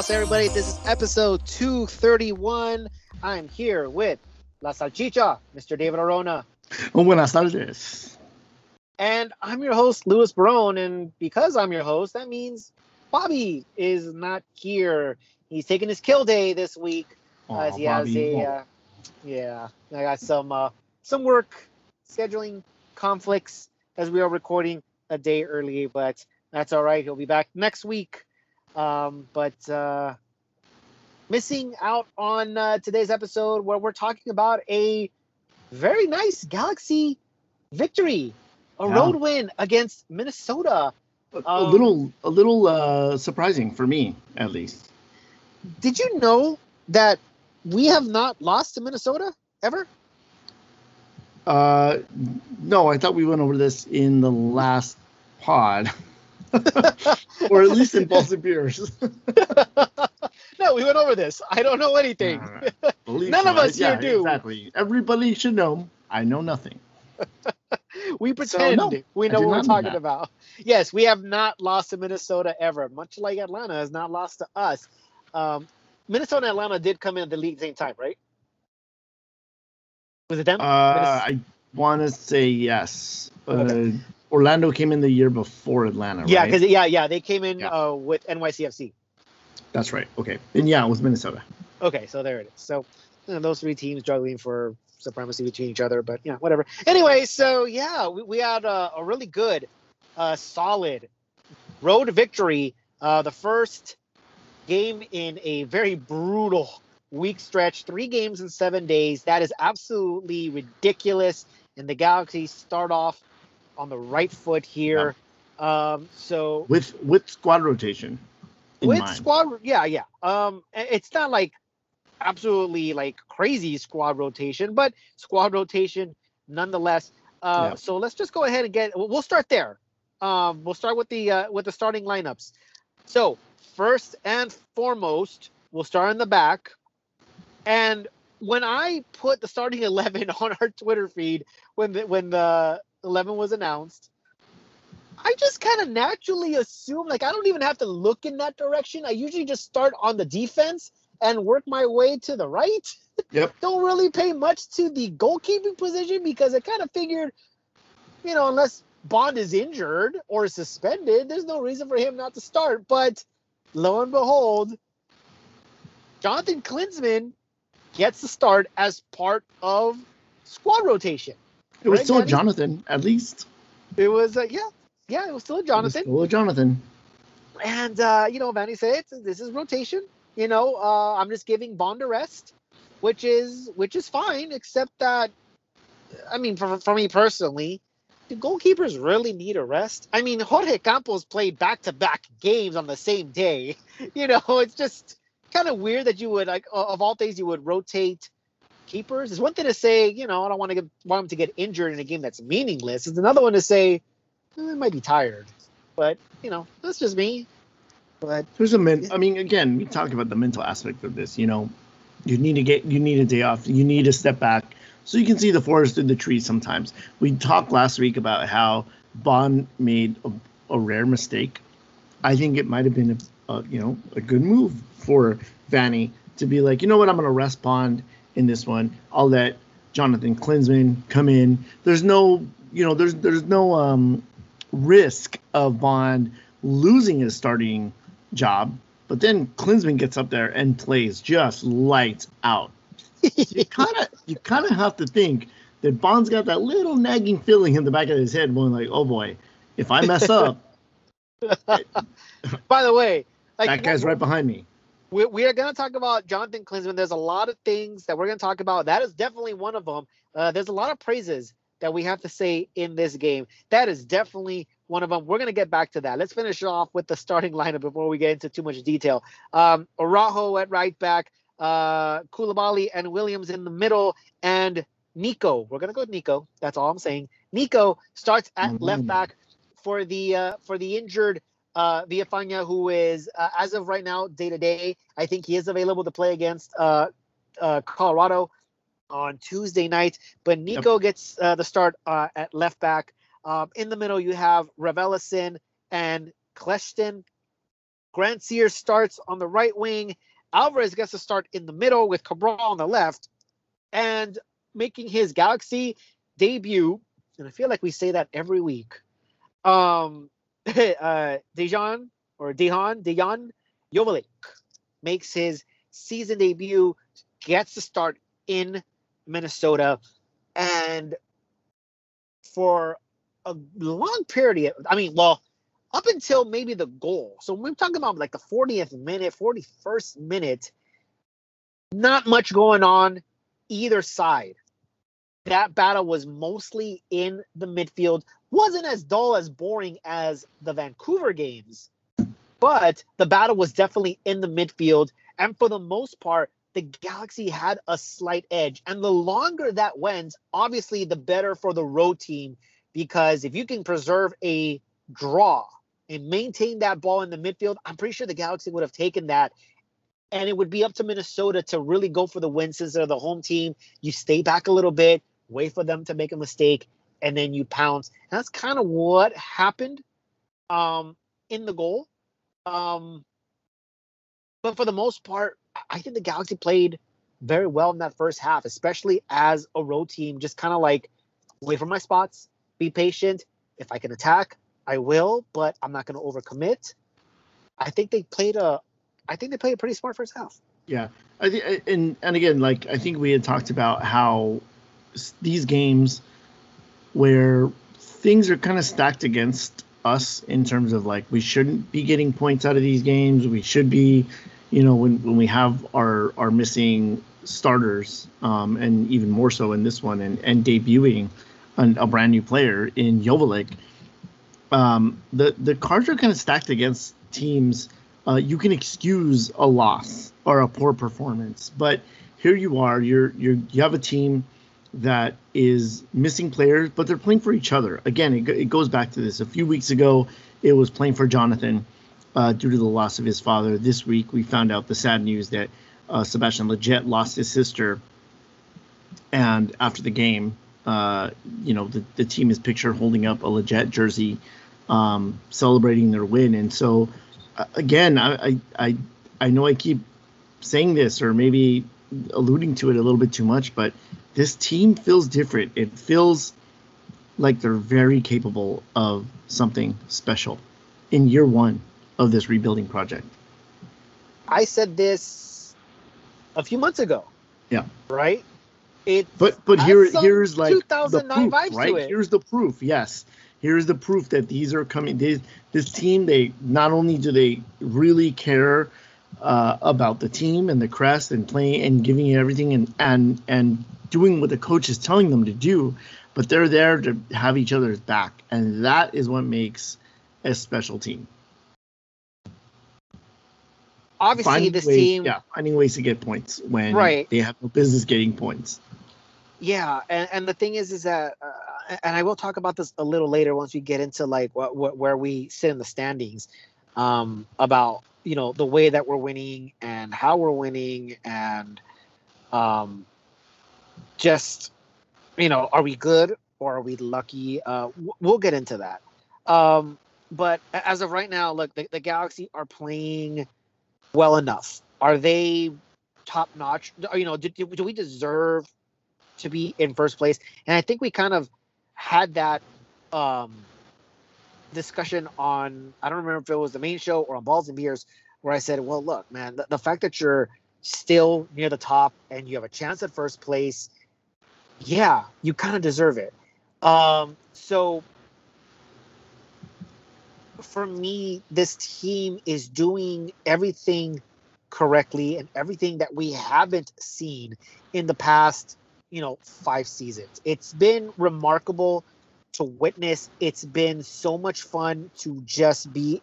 house, everybody. This is episode 231. I'm here with La Salchicha, Mr. David Arona. Buenas tardes. And I'm your host, Louis Barone. And because I'm your host, that means Bobby is not here. He's taking his kill day this week Aw, as he has Bobby. a uh, yeah. I got some uh, some work scheduling conflicts as we are recording a day early, but that's all right. He'll be back next week. Um, but uh, missing out on uh, today's episode where we're talking about a very nice Galaxy victory, a Yeah. road win against Minnesota. a, a um, little, a little uh, surprising for me, at least. Did you know that we have not lost to Minnesota ever? Uh, no, I thought we went over this in the last pod, or at least in Balls and Beers. no, we went over this. I don't know anything. Believe None of so. us here do. Exactly. Everybody should know. I know nothing. we pretend no, we know what we're talking about. Yes, we have not lost to Minnesota ever, much like Atlanta has not lost to us. Um, Minnesota and Atlanta did come in at the league same time, right? Was it them? Uh, I want to say yes. Uh, Okay. Orlando came in the year before Atlanta. yeah, right? because yeah, yeah, they came in Yeah. uh, with NYCFC. that's right. Okay, and yeah, it was Minnesota. Okay, so there it is. So you know, those three teams struggling for supremacy between each other, but yeah, whatever. Anyway, so yeah, we, we had a, a really good, uh, solid road victory. Uh, the first game in a very brutal week stretch, three games in seven days. That is absolutely ridiculous. And the Galaxy start off on the right foot here. Um, so with with squad rotation with mind. squad yeah yeah um it's not like absolutely like crazy squad rotation but squad rotation nonetheless uh Yeah. so let's just go ahead and get we'll start there um we'll start with the uh with the starting lineups so first and foremost we'll start in the back and when i put the starting 11 on our twitter feed when the when the 11 was announced I just kind of naturally assume, like, I don't even have to look in that direction. I usually just start on the defense and work my way to the right. Yep. don't really pay much to the goalkeeping position because I kind of figured, you know, unless Bond is injured or suspended, there's no reason for him not to start. But lo and behold, Jonathan Klinsmann gets the start as part of squad rotation. It was Right, still a Jonathan, at least. It was, uh, yeah, yeah, it was still a Jonathan. Still a Jonathan. And uh, you know, Vanney said this is rotation. You know, uh, I'm just giving Bond a rest, which is which is fine, except that I mean, for, for me personally, do goalkeepers really need a rest? I mean, Jorge Campos played back to back games on the same day. You know, it's just kind of weird that you would like of all things you would rotate keepers. It's one thing to say, you know, I don't want to get want him to get injured in a game that's meaningless. It's another one to say, I might be tired. But you know, that's just me. But There's a men. I mean, again, we talk about the mental aspect of this. You know, you need to get, you need a day off. You need to step back so you can see the forest through the trees. Sometimes we talked last week about how Bond made a, a rare mistake. I think it might have been a, a, you know, a good move for Vanney to be like, you know what, I'm going to rest Bond in this one. I'll let Jonathan Klinsmann come in. There's no, you know, there's there's no um, risk of Bond losing his starting job. But then Klinsmann gets up there and plays just lights out. You kind of you kind of have to think that Bond's got that little nagging feeling in the back of his head, going like, "Oh boy, if I mess up, by the way, like that guy's right behind me." We, we are going to talk about Jonathan Klinsmann. There's a lot of things that we're going to talk about. That is definitely one of them. Uh, there's a lot of praises that we have to say in this game. That is definitely one of them. We're going to get back to that. Let's finish off with the starting lineup before we get into too much detail. Um, Araujo at right back, uh, Koulibaly and Williams in the middle, and Nico. We're going to go with Nico. That's all I'm saying. Nico starts at Mhm. left back for the uh, for the injured uh, Villafana, who is uh, as of right now day to day. I think he is available to play against uh, uh, Colorado on Tuesday night. But Nico gets uh, the start uh, at left back. Um, in the middle, you have Raveloson and Kljestan. Grandsir starts on the right wing. Alvarez gets to start in the middle with Cabral on the left, and making his Galaxy debut. And I feel like we say that every week. Um, uh, Dejan or Dejan Dejan Joveljic makes his season debut, gets the start in Minnesota, and for a long period, I mean, well, up until maybe the goal. So we're talking about like the 40th minute, 41st minute, not much going on either side. That battle was mostly in the midfield. Wasn't as dull as boring as the Vancouver games, but the battle was definitely in the midfield. And for the most part, the Galaxy had a slight edge. And the longer that went, obviously, the better for the road team. Because if you can preserve a draw and maintain that ball in the midfield, I'm pretty sure the Galaxy would have taken that. And it would be up to Minnesota to really go for the win since they're the home team. You stay back a little bit, wait for them to make a mistake, and then you pounce. And that's kind of what happened um, in the goal. Um, but for the most part, I think the Galaxy played very well in that first half, especially as a road team. Just kind of like wait for my spots, be patient. If I can attack, I will, but I'm not going to overcommit. I think they played a, I think they played a pretty smart first half. Yeah, I think, and and again, like I think we had talked about how these games where things are kind of stacked against us in terms of like we shouldn't be getting points out of these games. We should be, you know, when when we have our our missing starters, um, and even more so in this one, and and debuting an, a brand new player in Joveljic um, the the cards are kind of stacked against teams. Uh, you can excuse a loss or a poor performance, but here you are. You're you're you have a team that is missing players, but they're playing for each other. Again, it, it goes back to this. A few weeks ago, it was playing for Jonathan uh, due to the loss of his father. This week, we found out the sad news that uh, Sebastian Lletget lost his sister, and after the game, uh, you know, the, the team is pictured holding up a Lletget jersey um, celebrating their win. And so, uh, again, I, I I know I keep saying this or maybe alluding to it a little bit too much, but this team feels different. It feels like they're very capable of something special in year one of this rebuilding project. I said this a few months ago. Yeah. Right. It. But but here here's like the proof, right? Here's the proof. Yes, here's the proof that these are coming. They, this team, they not only do they really care uh, about the team and the crest and playing and giving you everything and and and doing what the coach is telling them to do, but they're there to have each other's back, and that is what makes a special team. Obviously, finding this ways, team, yeah, finding ways to get points when right. they have no business getting points. Yeah, and, and the thing is, is that uh, and I will talk about this a little later once we get into like what, what where we sit in the standings um, about you know the way that we're winning and how we're winning and um, just you know are we good or are we lucky? Uh, we'll get into that. Um, but as of right now, look, the, the Galaxy are playing well enough. Are they top notch? You know, do, do we deserve to be in first place? And I think we kind of had that um, discussion on I don't remember if it was the main show or on Balls and Beers where I said, well, look, man, the, the fact that you're still near the top and you have a chance at first place, yeah, you kind of deserve it. Um, so for me, this team is doing everything correctly and everything that we haven't seen in the past you know, five seasons. It's been remarkable to witness. It's been so much fun to just be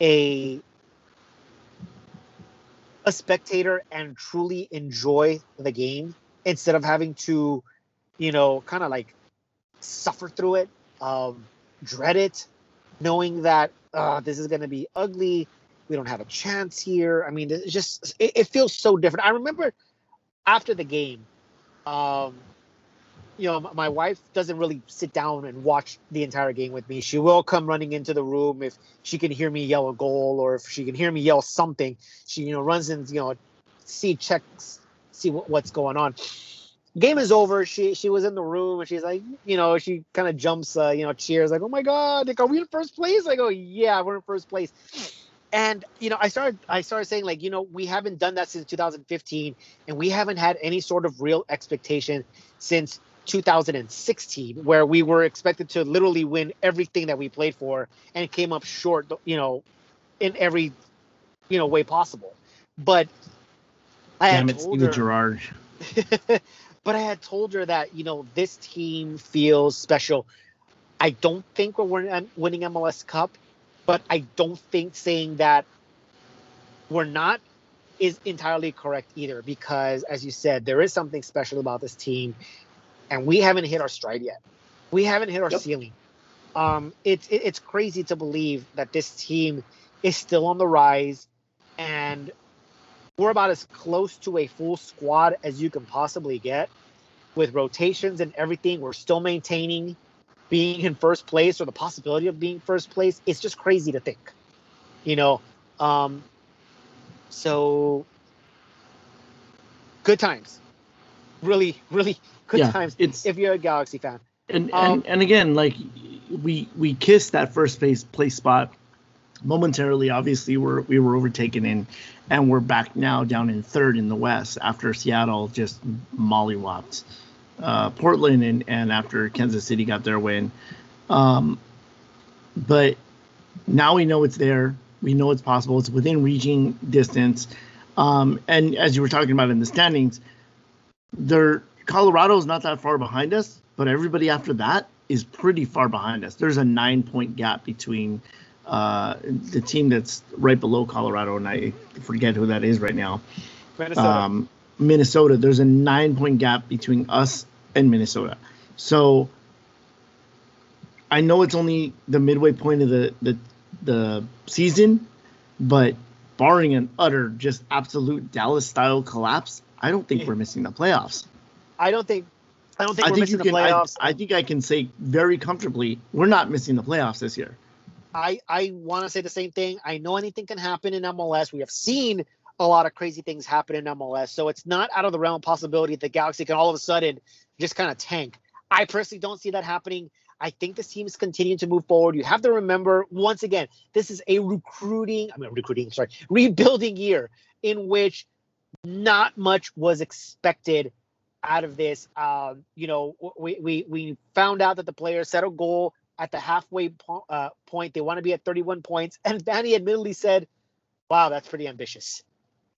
a a spectator and truly enjoy the game instead of having to, you know, kind of like suffer through it, um, dread it, knowing that uh, this is going to be ugly. We don't have a chance here. I mean, it's just it, it feels so different. I remember after the game, um, you know, my wife doesn't really sit down and watch the entire game with me. She will come running into the room if she can hear me yell a goal or if she can hear me yell something. She, you know, runs in, you know, see checks, see what, what's going on. Game is over. She she was in the room and she's like, you know, she kind of jumps, uh, you know, cheers like, oh my god, like, are we in first place? I go, yeah, we're in first place. And you know, I started I started saying like, you know, we haven't done that since 2015, and we haven't had any sort of real expectation since 2016, where we were expected to literally win everything that we played for and came up short, you know, in every, you know, way possible. But I Damn it, her, Gerard. but I had told her that you know this team feels special. I don't think we're winning MLS Cup, but I don't think saying that we're not is entirely correct either because as you said there is something special about this team and we haven't hit our stride yet. We haven't hit our yep. ceiling. Um, it's it, it's crazy to believe that this team is still on the rise, and we're about as close to a full squad as you can possibly get, with rotations and everything. We're still maintaining being in first place or the possibility of being first place. It's just crazy to think, you know. Um, so good times, really, really good yeah, times it's, if you're a Galaxy fan. And, um, and and again, like we we kissed that first place place spot momentarily. Obviously, we're we were overtaken in, and we're back now down in third in the West after Seattle just mollywopped uh, Portland and and after Kansas City got their win. Um, but now we know it's there. We know it's possible. It's within reaching distance. Um, and as you were talking about in the standings, Colorado is not that far behind us, but everybody after that is pretty far behind us. There's a nine point gap between uh, the team that's right below Colorado, and I forget who that is right now. Minnesota. Um, Minnesota. There's a nine point gap between us and Minnesota. So I know it's only the midway point of the the, the season, but barring an utter, just absolute Dallas style collapse, I don't think we're missing the playoffs. I don't think I don't think I we're think missing the can, playoffs. I, I, think I can say very comfortably we're not missing the playoffs this year. I I want to say the same thing. I know anything can happen in MLS. We have seen a lot of crazy things happen in MLS, so it's not out of the realm of possibility that the Galaxy can all of a sudden just kind of tank. I personally don't see that happening. I think this team is continuing to move forward. You have to remember, once again, this is a recruiting, I mean, recruiting, sorry, rebuilding year in which not much was expected out of this. Um, you know, we, we we found out that the players set a goal at the halfway po- uh, point. They want to be at 31 points, and Vanney admittedly said, "Wow, that's pretty ambitious."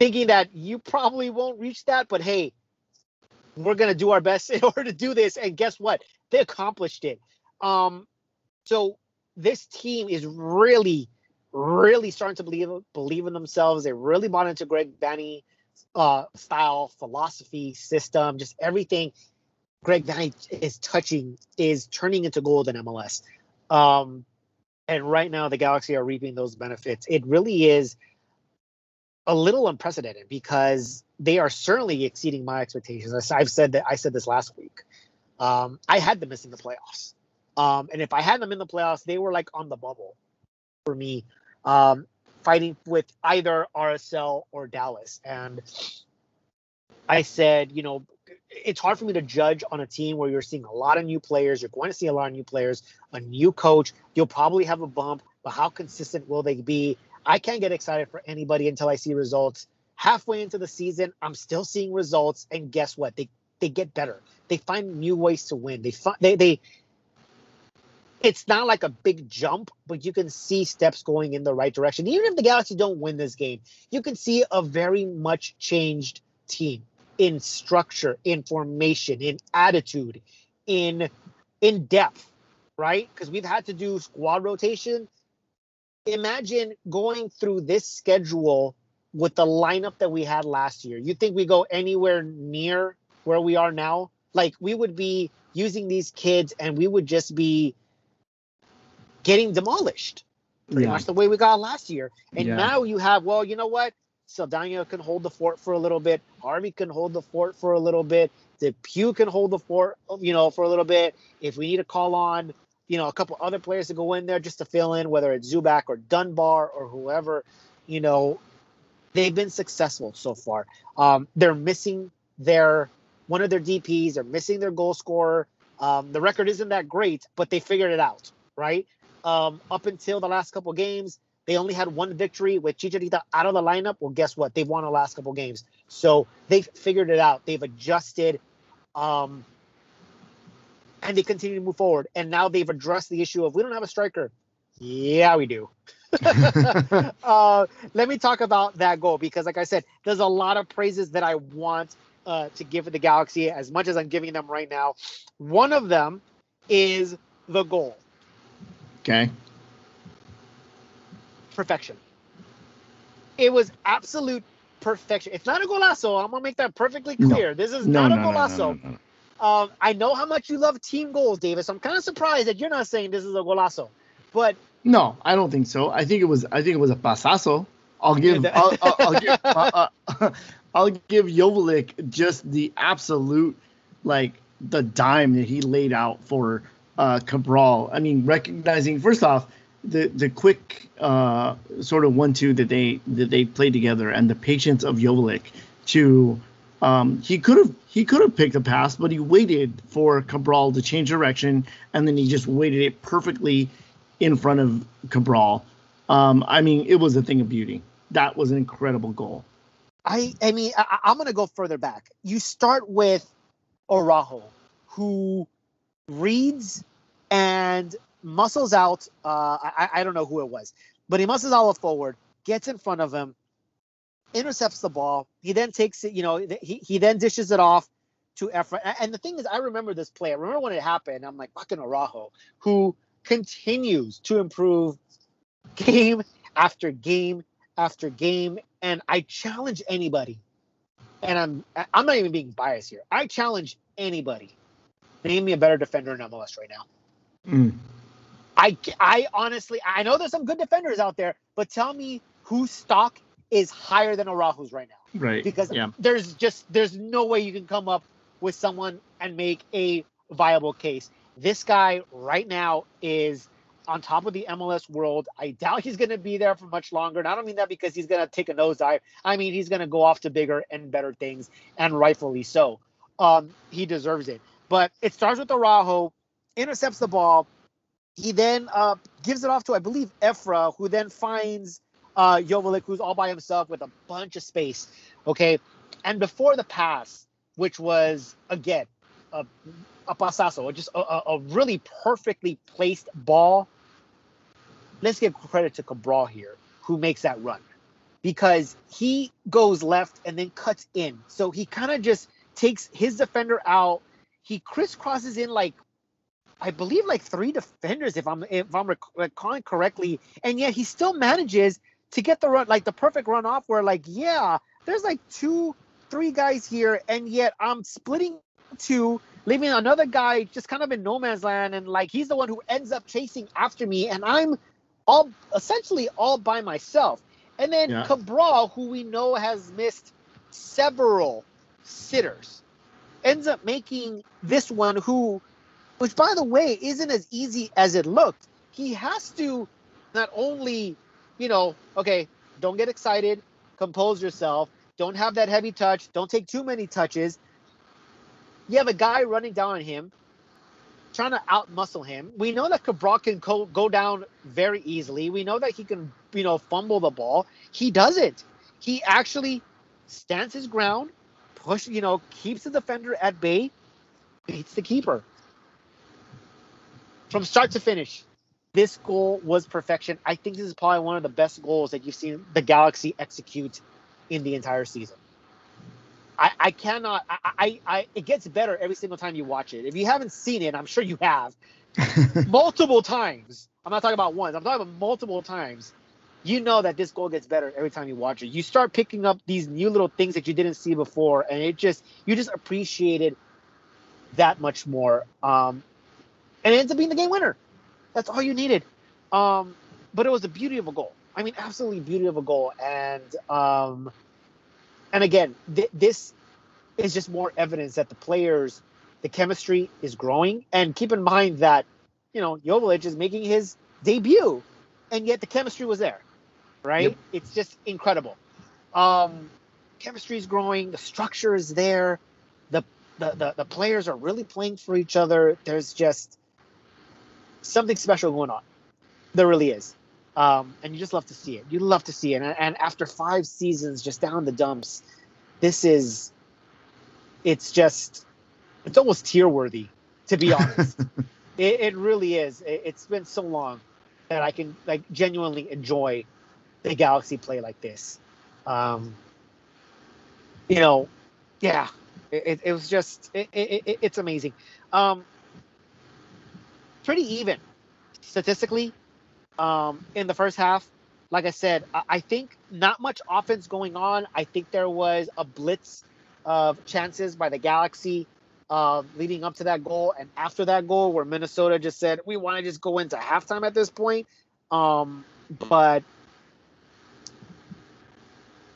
Thinking that you probably won't reach that, but hey, we're gonna do our best in order to do this. And guess what? They accomplished it. Um, so this team is really, really starting to believe believe in themselves. They really bought into Greg Vanney uh, style, philosophy, system, just everything Greg Vanney is touching is turning into gold in MLS. Um, and right now, the Galaxy are reaping those benefits. It really is a little unprecedented because they are certainly exceeding my expectations. I've said that I said this last week. Um, I had them missing the playoffs, um, and if I had them in the playoffs, they were like on the bubble for me. Um, fighting with either RSL or Dallas. And I said, you know, it's hard for me to judge on a team where you're seeing a lot of new players. You're going to see a lot of new players, a new coach. You'll probably have a bump, but how consistent will they be? I can't get excited for anybody until I see results. Halfway into the season, I'm still seeing results, and guess what? They they get better. They find new ways to win. They find they they it's not like a big jump, but you can see steps going in the right direction. Even if the Galaxy don't win this game, you can see a very much changed team in structure, in formation, in attitude, in in depth, right? Because we've had to do squad rotation. Imagine going through this schedule with the lineup that we had last year. You think we go anywhere near where we are now? Like we would be using these kids and we would just be getting demolished. Pretty yeah. much the way we got last year. And yeah. now you have, well, you know what? Saldana can hold the fort for a little bit. Harvey can hold the fort for a little bit. DePuy can hold the fort, you know, for a little bit. If we need to call on, you know, a couple other players to go in there just to fill in, whether it's Zubak or Dunbar or whoever, you know, they've been successful so far. Um, they're missing their one of their DPs. They're missing their goal scorer. Um, the record isn't that great, but they figured it out, right? Um, up until the last couple games, they only had one victory with Chicharito out of the lineup. Well, guess what? They've won the last couple games. So they've figured it out. They've adjusted. Um, and they continue to move forward. And now they've addressed the issue of we don't have a striker. Yeah, we do. uh, let me talk about that goal because, like I said, there's a lot of praises that I want uh, to give to the Galaxy as much as I'm giving them right now. One of them is the goal. Okay. Perfection. It was absolute perfection. It's not a golazo. I'm gonna make that perfectly clear. No. This is no, not no, a golazo. Um, I know how much you love team goals, Davis. I'm kind of surprised that you're not saying this is a golazo, but no, I don't think so. I think it was. I think it was a pasazo. I'll give. I'll, I'll, I'll, give. Uh, uh, I'll give Joveljic just the absolute, like the dime that he laid out for uh, Cabral. I mean, recognizing first off the the quick uh, sort of one-two that they that they played together and the patience of Joveljic to um, he could have he could have picked a pass, but he waited for Cabral to change direction, and then he just waited it perfectly in front of Cabral. Um, I mean, it was a thing of beauty. That was an incredible goal. I I mean, I, am to go further back. You start with Araujo, who reads and muscles out. Uh, I, I don't know who it was, but he muscles out forward, gets in front of him, intercepts the ball. He then takes it, you know, he, he then dishes it off to Efra. And the thing is, I remember this play. I remember when it happened. I'm like, fucking Araujo, who continues to improve game after game after game. And I challenge anybody, and I'm I'm not even being biased here. I challenge anybody. Name me a better defender in MLS right now. Mm. I, I honestly, I know there's some good defenders out there, but tell me whose stock is higher than Araujo's right now. Right. Because yeah. there's just there's no way you can come up with someone and make a viable case. This guy right now is on top of the MLS world. I doubt he's going to be there for much longer. And I don't mean that because he's going to take a nosedive. I mean he's going to go off to bigger and better things, and rightfully so. Um, he deserves it. But it starts with Araujo, intercepts the ball. He then uh, gives it off to I believe Efra, who then finds uh, who's all by himself with a bunch of space. Okay, and before the pass, which was again a, a pasazo, just a, a really perfectly placed ball. Let's give credit to Cabral here, who makes that run, because he goes left and then cuts in. So he kind of just takes his defender out. He crisscrosses in like I believe like three defenders, if I'm if I'm recalling correctly, and yet he still manages to get the run, like the perfect run off, where like yeah, there's like two, three guys here, and yet I'm splitting two, leaving another guy just kind of in no man's land, and like he's the one who ends up chasing after me, and I'm all essentially all by myself. And then yeah. Cabral, who we know has missed several sitters, ends up making this one who, which by the way, isn't as easy as it looked. He has to not only you know, okay, don't get excited, compose yourself, don't have that heavy touch, don't take too many touches. You have a guy running down on him, trying to out muscle him. We know that Cabral can co- go down very easily. We know that he can, you know, fumble the ball. He does it. He actually stands his ground, push, you know, keeps the defender at bay, beats the keeper. From start to finish, this goal was perfection. I think this is probably one of the best goals that you've seen the Galaxy execute in the entire season. I, I cannot. I, I, I, it gets better every single time you watch it. If you haven't seen it, I'm sure you have, multiple times. I'm not talking about once. I'm talking about multiple times. You know that this goal gets better every time you watch it. You start picking up these new little things that you didn't see before, and it just you just appreciate it that much more. Um, and it ends up being the game winner. That's all you needed. Um, but it was a beauty of a goal. I mean, absolutely beauty of a goal. And um, and again, th- this is just more evidence that the players, the chemistry is growing. And keep in mind that, you know, Joveljic is making his debut, and yet the chemistry was there, right? Yep. It's just incredible. Um, chemistry is growing, the structure is there, the, the the the players are really playing for each other. There's just something special going on. There really is. Um, and you just love to see it. You love to see it. And, and after five seasons just down the dumps, this is, it's just, it's almost tear worthy, to be honest. it, it, really is. It, it's been so long that I can like genuinely enjoy the Galaxy play like this. Um, you know, yeah, it, it was just, it, it, it's amazing. Um, pretty even statistically um, in the first half. Like I said, I, I think not much offense going on. I think there was a blitz of chances by the Galaxy uh, leading up to that goal and after that goal, where Minnesota just said we want to just go into halftime at this point. Um, but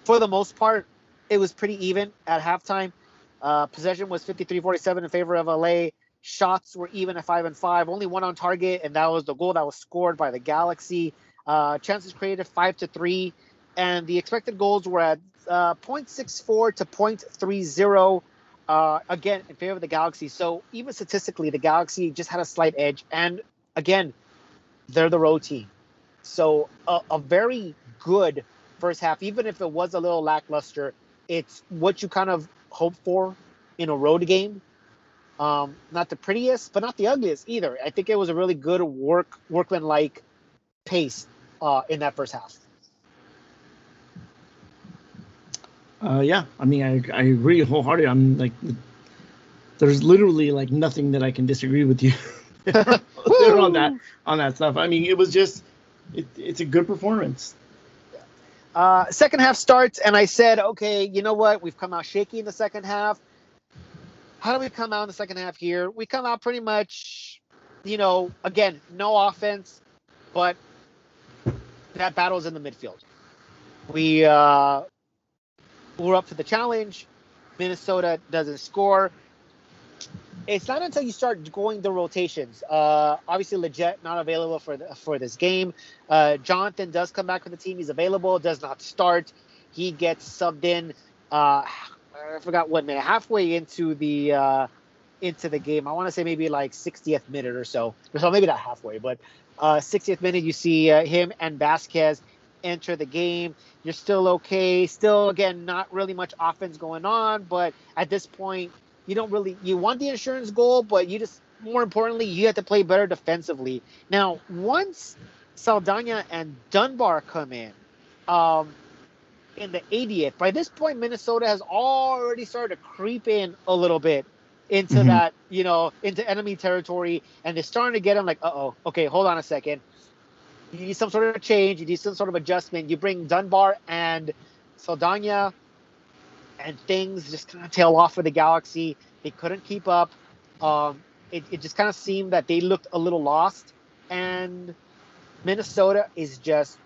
for the most part, it was pretty even at halftime. Uh, possession was 53-47 in favor of LA. Shots were even at five and five, only one on target, and that was the goal that was scored by the Galaxy. Uh, chances created five to three, and the expected goals were at uh, 0.64 to 0.30. Uh, again, in favor of the Galaxy. So even statistically, the Galaxy just had a slight edge. And again, they're the road team. So a, a very good first half, even if it was a little lackluster. It's what you kind of hope for in a road game. Um, not the prettiest, but not the ugliest either. I think it was a really good work workman-like pace uh, in that first half. Uh, yeah, I mean, I, I agree wholeheartedly. I'm like, there's literally like nothing that I can disagree with you on that on that stuff. I mean, it was just, it, it's a good performance. Uh, second half starts, and I said, okay, you know what? We've come out shaky in the second half how do we come out in the second half here? We come out pretty much, you know, again, no offense, but that battle's in the midfield. We uh, we're up to the challenge. Minnesota doesn't score. It's not until you start going the rotations. Uh, obviously, Lletget not available for the, for this game. Uh, Jonathan does come back for the team. He's available. Does not start. He gets subbed in. Uh, I forgot what minute, halfway into the uh, into the game. I want to say maybe like 60th minute or so. So maybe not halfway, but uh, 60th minute, you see uh, him and Vasquez enter the game. You're still okay. Still, again, not really much offense going on, but at this point, you don't really you want the insurance goal, but you just more importantly, you have to play better defensively. Now, once Saldana and Dunbar come in, um, in the 80th. By this point, Minnesota has already started to creep in a little bit into mm-hmm. that, you know, into enemy territory, and they're starting to get them like, uh oh, okay, hold on a second. You need some sort of change. You need some sort of adjustment. You bring Dunbar and Saldana, and things just kind of tail off for the Galaxy. They couldn't keep up. Um, it, it just kind of seemed that they looked a little lost, and Minnesota is just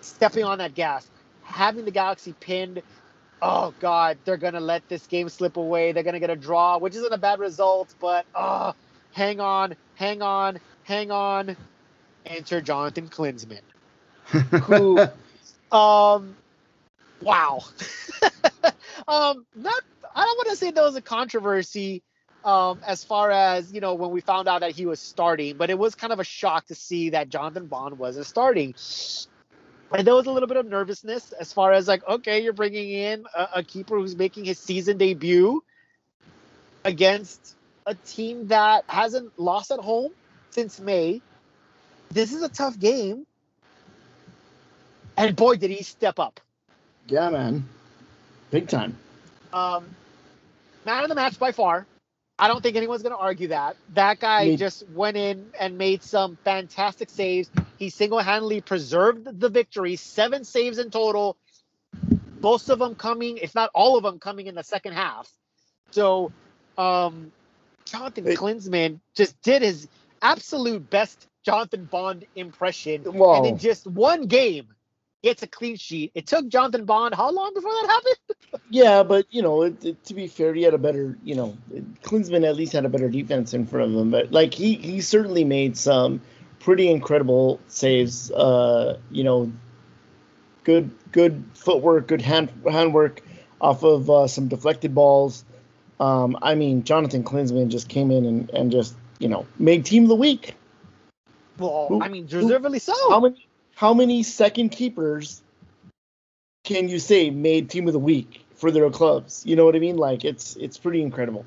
stepping on that gas having the Galaxy pinned, oh god, they're gonna let this game slip away. They're gonna get a draw, which isn't a bad result, but oh, hang on, hang on, hang on. Enter Jonathan Klinsmann, who, um, wow, um, not. I don't want to say there was a controversy. Um, as far as you know, when we found out that he was starting, but it was kind of a shock to see that Jonathan Bond wasn't starting and there was a little bit of nervousness as far as like, okay, you're bringing in a, a keeper who's making his season debut against a team that hasn't lost at home since May. This is a tough game. And boy, did he step up. Yeah, man. Big time. Um, man of the match by far. I don't think anyone's going to argue that. That guy Me. just went in and made some fantastic saves. He single-handedly preserved the victory. Seven saves in total. Most of them coming, if not all of them, coming in the second half. So, um, Jonathan Wait. Klinsmann just did his absolute best Jonathan Bond impression, Whoa. and in just one game, gets a clean sheet. It took Jonathan Bond how long before that happened? Yeah, but you know, it, it, to be fair, he had a better, you know, Klinsmann at least had a better defense in front of him. But like he he certainly made some pretty incredible saves. Uh, you know, good good footwork, good hand handwork off of uh, some deflected balls. Um, I mean, Jonathan Klinsmann just came in and, and just you know made team of the week. Well, Who- I mean, deservedly so. How many how many second keepers can you say made team of the week for their clubs? You know what I mean? Like it's it's pretty incredible.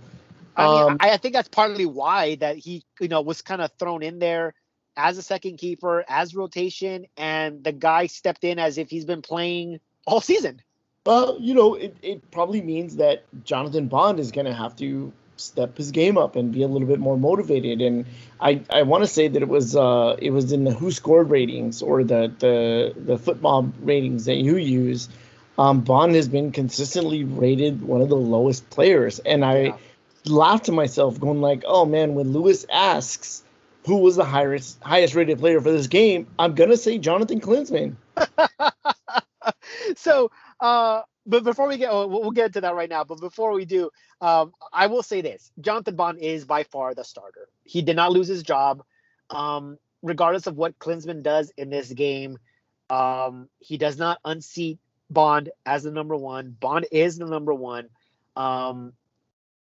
I mean, Um, I, I think that's partly why that he, you know, was kind of thrown in there as a second keeper, as rotation, and the guy stepped in as if he's been playing all season. Well, you know, it, it probably means that Jonathan Bond is going to have to step his game up and be a little bit more motivated. And I, I want to say that it was uh it was in the Who Scored ratings or the the the football ratings that you use. Um, Bond has been consistently rated one of the lowest players, and I Yeah. laughed to myself, going like, "Oh man!" When Lewis asks who was the highest highest rated player for this game, I'm gonna say Jonathan Klinsmann. so, uh, but before we get, oh, we'll get to that right now. But before we do, um, I will say this: Jonathan Bond is by far the starter. He did not lose his job, um, regardless of what Klinsmann does in this game. Um, he does not unseat Bond as the number one. Bond is the number one. Um,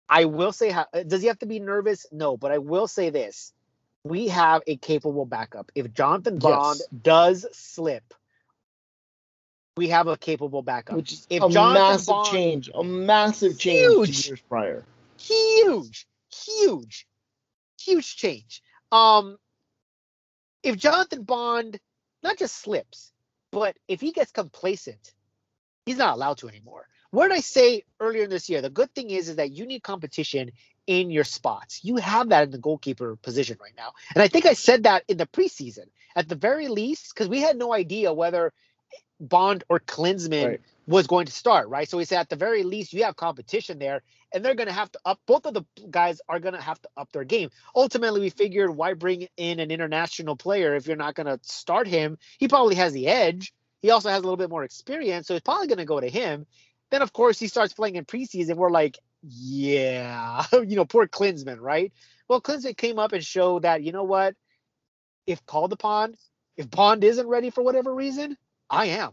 I will say, how, does he have to be nervous? No, but I will say this: we have a capable backup. If Jonathan Bond Yes. does slip, we have a capable backup. which is If a Jonathan massive Bond- change, a massive change Huge. years prior. huge, huge, huge change. Um, if Jonathan Bond not just slips, but if he gets complacent, he's not allowed to anymore. What did I say earlier in this year? The good thing is, is that you need competition in your spots. You have that in the goalkeeper position right now, and I think I said that in the preseason. At the very least, because we had no idea whether Bond or Klinsmann Right. was going to start, right? So we said at the very least you have competition there, and they're going to have to up. Both of the guys are going to have to up their game. Ultimately, we figured why bring in an international player if you're not going to start him? He probably has the edge. He also has a little bit more experience, so it's probably going to go to him. Then of course he starts playing in preseason. We're like, yeah, you know, poor Klinsmann, right? Well, Klinsmann came up and showed that you know what, if called upon, if Bond isn't ready for whatever reason, I am.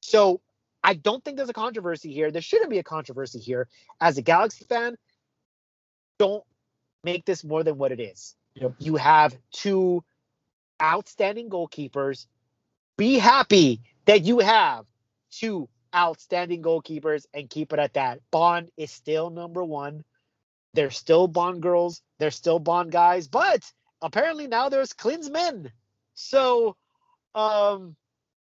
So I don't think there's a controversy here. There shouldn't be a controversy here. As a Galaxy fan, don't make this more than what it is. Yep. You have two outstanding goalkeepers. Be happy that you have two outstanding goalkeepers and keep it at that. Bond is still number one. They're still Bond girls. They're still Bond guys, but apparently now there's Klinsmen. So, um,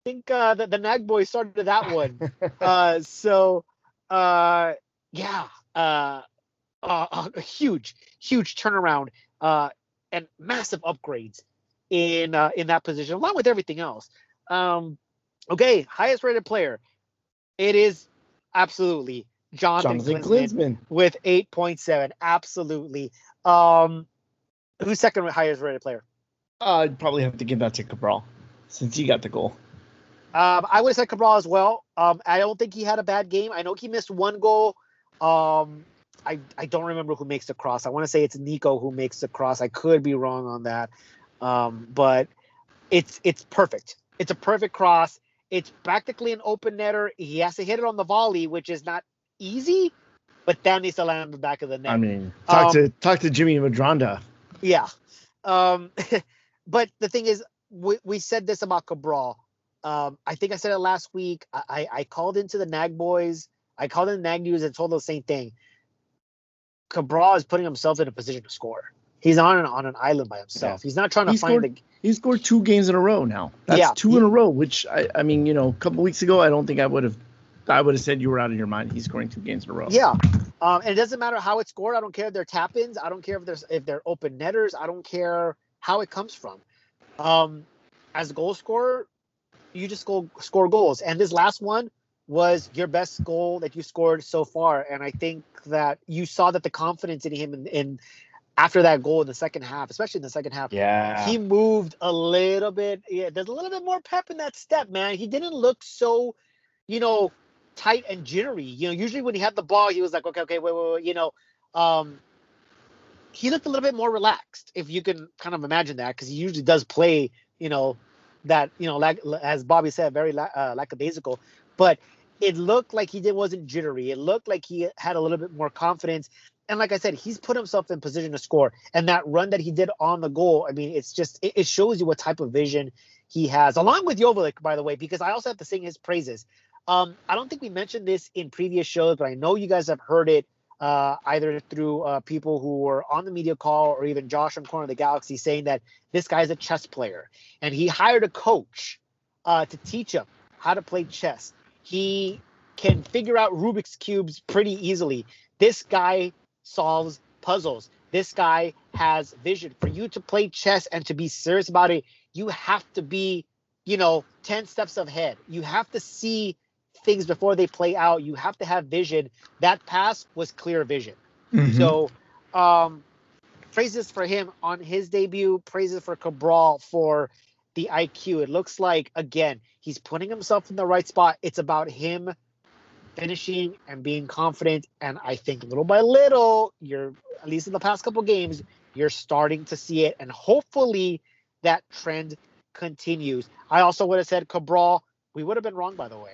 think uh, the, the Nag boys started that one. uh, so, uh, yeah, uh, uh, a huge, huge turnaround uh, and massive upgrades in uh, in that position, along with everything else. Um, okay, highest rated player. It is absolutely Jonathan, Jonathan Klinsmann Klinsman. with 8.7. Absolutely. Um, who's second highest rated player? Uh, I'd probably have to give that to Cabral since he got the goal. Um, I would have said Cabral as well. Um, I don't think he had a bad game. I know he missed one goal. Um, I, I don't remember who makes the cross. I want to say it's Nico who makes the cross. I could be wrong on that. Um, but it's it's perfect. It's a perfect cross. It's practically an open netter. He has to hit it on the volley, which is not easy, but then needs to land on the back of the net. I mean, talk Um, to talk to Jimmy Madronda. Yeah. Um, but the thing is, we, we said this about Cabral. Um, I think I said it last week. I, I, I called into the Nag boys. I called in the Nag News and told them the same thing. Cabral is putting himself in a position to score. He's on an, on an island by himself. He's not trying to He find scored- the. He scored two games in a row now. That's Yeah, two in a row. Which I, I mean, you know, a couple weeks ago, I don't think I would have. I would have said you were out of your mind. He's scoring two games in a row. Yeah. Um, and it doesn't matter how it's scored. I don't care if they're tap ins. I don't care if there's if they're open netters. I don't care how it comes from. Um, as a goal scorer, you just go score goals. And this last one was your best goal that you scored so far. And I think that you saw that the confidence in him in, in after that goal in the second half, especially in the second half, Yeah. he moved a little bit. Yeah, there's a little bit more pep in that step, man. He didn't look so, you know, tight and jittery. You know, usually when he had the ball, he was like, okay, okay, wait, wait, wait. You know, um, he looked a little bit more relaxed, if you can kind of imagine that, because he usually does play, you know, that you know, like as Bobby said, very uh, lackadaisical. But it looked like he did wasn't jittery. It looked like he had a little bit more confidence. And like I said, he's put himself in position to score. And that run that he did on the goal, I mean, it's just it, it shows you what type of vision he has, along with Joveljić, by the way, because I also have to sing his praises. Um, I don't think we mentioned this in previous shows, but I know you guys have heard it uh, either through uh, people who were on the media call or even Josh from Corner of the Galaxy saying that this guy's a chess player and he hired a coach uh, to teach him how to play chess. He can figure out Rubik's cubes pretty easily. This guy solves puzzles. This guy has vision. For you to play chess and to be serious about it, you have to be, you know, 10 steps ahead. You have to see things before they play out. You have to have vision. That pass was clear vision. Mhm. So, um, praises for him on his debut. Praises for Cabral for the IQ. It looks like again he's putting himself in the right spot. It's about him finishing and being confident. And I think little by little, you're at least in the past couple games, you're starting to see it, and hopefully that trend continues. I also would have said Cabral. We would have been wrong, by the way.